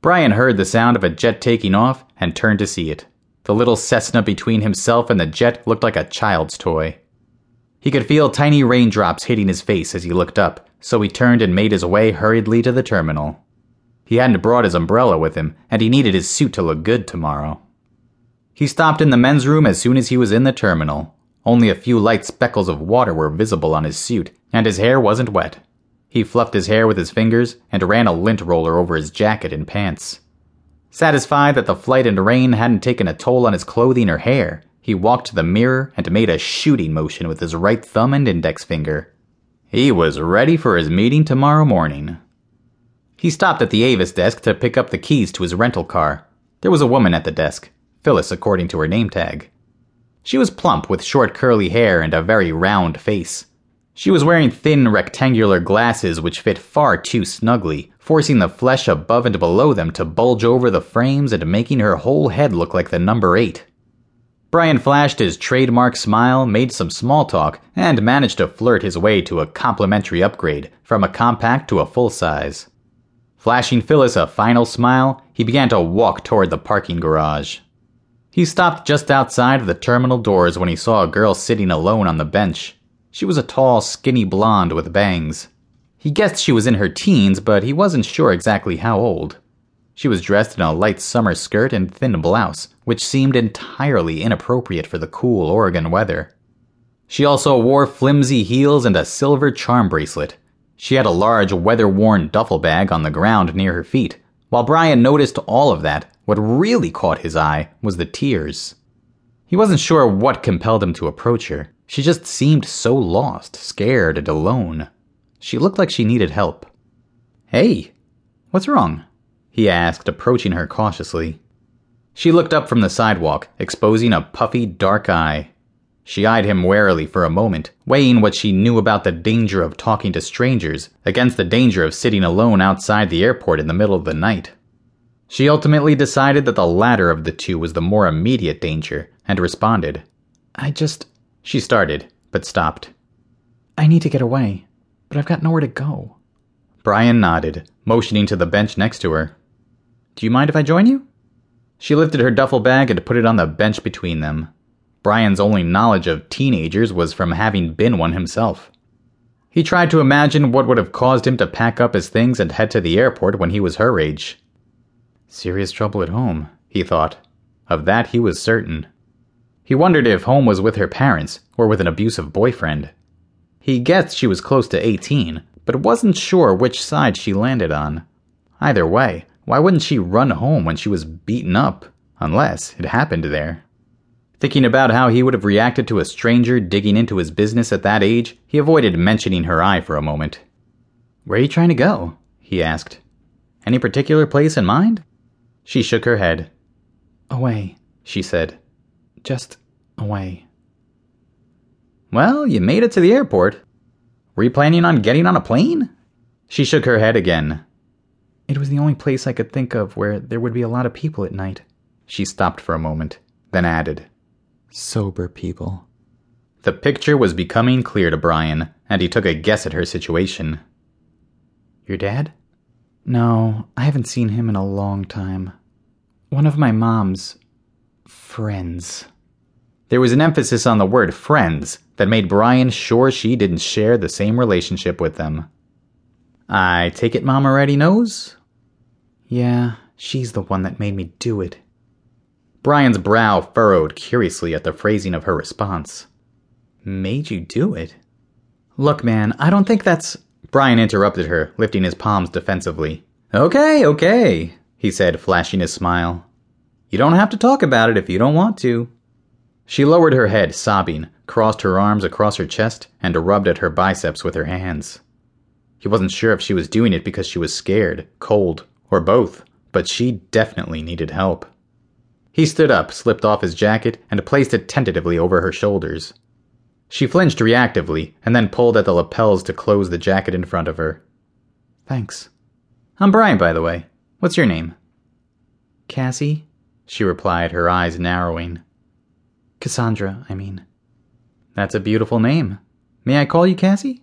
Brian heard the sound of a jet taking off and turned to see it. The little Cessna between himself and the jet looked like a child's toy. He could feel tiny raindrops hitting his face as he looked up, so he turned and made his way hurriedly to the terminal. He hadn't brought his umbrella with him, and he needed his suit to look good tomorrow. He stopped in the men's room as soon as he was in the terminal. Only a few light speckles of water were visible on his suit, and his hair wasn't wet. He fluffed his hair with his fingers and ran a lint roller over his jacket and pants. Satisfied that the flight and rain hadn't taken a toll on his clothing or hair, he walked to the mirror and made a shooting motion with his right thumb and index finger. He was ready for his meeting tomorrow morning. He stopped at the Avis desk to pick up the keys to his rental car. There was a woman at the desk, Phyllis according to her name tag. She was plump with short curly hair and a very round face. She was wearing thin rectangular glasses which fit far too snugly, forcing the flesh above and below them to bulge over the frames and making her whole head look like the number 8. Brian flashed his trademark smile, made some small talk, and managed to flirt his way to a complimentary upgrade from a compact to a full size. Flashing Phyllis a final smile, he began to walk toward the parking garage. He stopped just outside the terminal doors when he saw a girl sitting alone on the bench. She was a tall, skinny blonde with bangs. He guessed she was in her teens, but he wasn't sure exactly how old. She was dressed in a light summer skirt and thin blouse, which seemed entirely inappropriate for the cool Oregon weather. She also wore flimsy heels and a silver charm bracelet. She had a large, weather worn duffel bag on the ground near her feet. While Brian noticed all of that, what really caught his eye was the tears. He wasn't sure what compelled him to approach her. She just seemed so lost, scared, and alone. She looked like she needed help. Hey, what's wrong? he asked, approaching her cautiously. She looked up from the sidewalk, exposing a puffy, dark eye. She eyed him warily for a moment, weighing what she knew about the danger of talking to strangers against the danger of sitting alone outside the airport in the middle of the night. She ultimately decided that the latter of the two was the more immediate danger and responded. I just. She started, but stopped. I need to get away, but I've got nowhere to go. Brian nodded, motioning to the bench next to her. Do you mind if I join you? She lifted her duffel bag and put it on the bench between them. Brian's only knowledge of teenagers was from having been one himself. He tried to imagine what would have caused him to pack up his things and head to the airport when he was her age. Serious trouble at home, he thought. Of that he was certain. He wondered if home was with her parents or with an abusive boyfriend. He guessed she was close to 18, but wasn't sure which side she landed on. Either way, why wouldn't she run home when she was beaten up? Unless it happened there. Thinking about how he would have reacted to a stranger digging into his business at that age, he avoided mentioning her eye for a moment. Where are you trying to go? he asked. Any particular place in mind? She shook her head. Away, she said. Just away. Well, you made it to the airport. Were you planning on getting on a plane? She shook her head again. It was the only place I could think of where there would be a lot of people at night. She stopped for a moment, then added, Sober people. The picture was becoming clear to Brian, and he took a guess at her situation. Your dad? No, I haven't seen him in a long time. One of my mom's friends. There was an emphasis on the word friends that made Brian sure she didn't share the same relationship with them. I take it Mom already knows? Yeah, she's the one that made me do it. Brian's brow furrowed curiously at the phrasing of her response. Made you do it? Look, man, I don't think that's. Brian interrupted her, lifting his palms defensively. Okay, okay, he said, flashing his smile. You don't have to talk about it if you don't want to. She lowered her head, sobbing, crossed her arms across her chest, and rubbed at her biceps with her hands. He wasn't sure if she was doing it because she was scared, cold, or both, but she definitely needed help. He stood up, slipped off his jacket, and placed it tentatively over her shoulders. She flinched reactively, and then pulled at the lapels to close the jacket in front of her. Thanks. I'm Brian, by the way. What's your name? Cassie, she replied, her eyes narrowing. Cassandra, I mean. That's a beautiful name. May I call you Cassie?